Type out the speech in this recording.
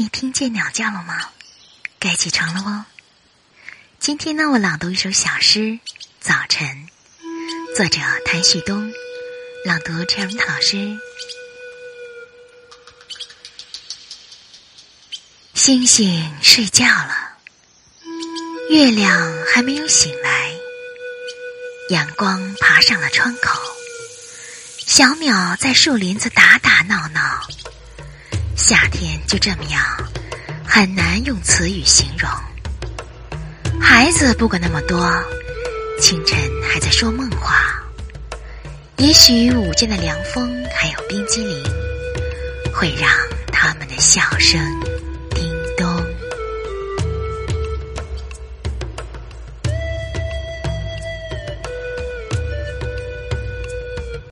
你听见鸟叫了吗？该起床了哦。今天呢，我朗读一首小诗《早晨》，作者谭旭东，朗读陈文涛老师。星星睡觉了，月亮还没有醒来，阳光爬上了窗口，小鸟在树林子打打闹闹。夏天就这么样，很难用词语形容。孩子不管那么多，清晨还在说梦话。也许午间的凉风还有冰激凌，会让他们的笑声。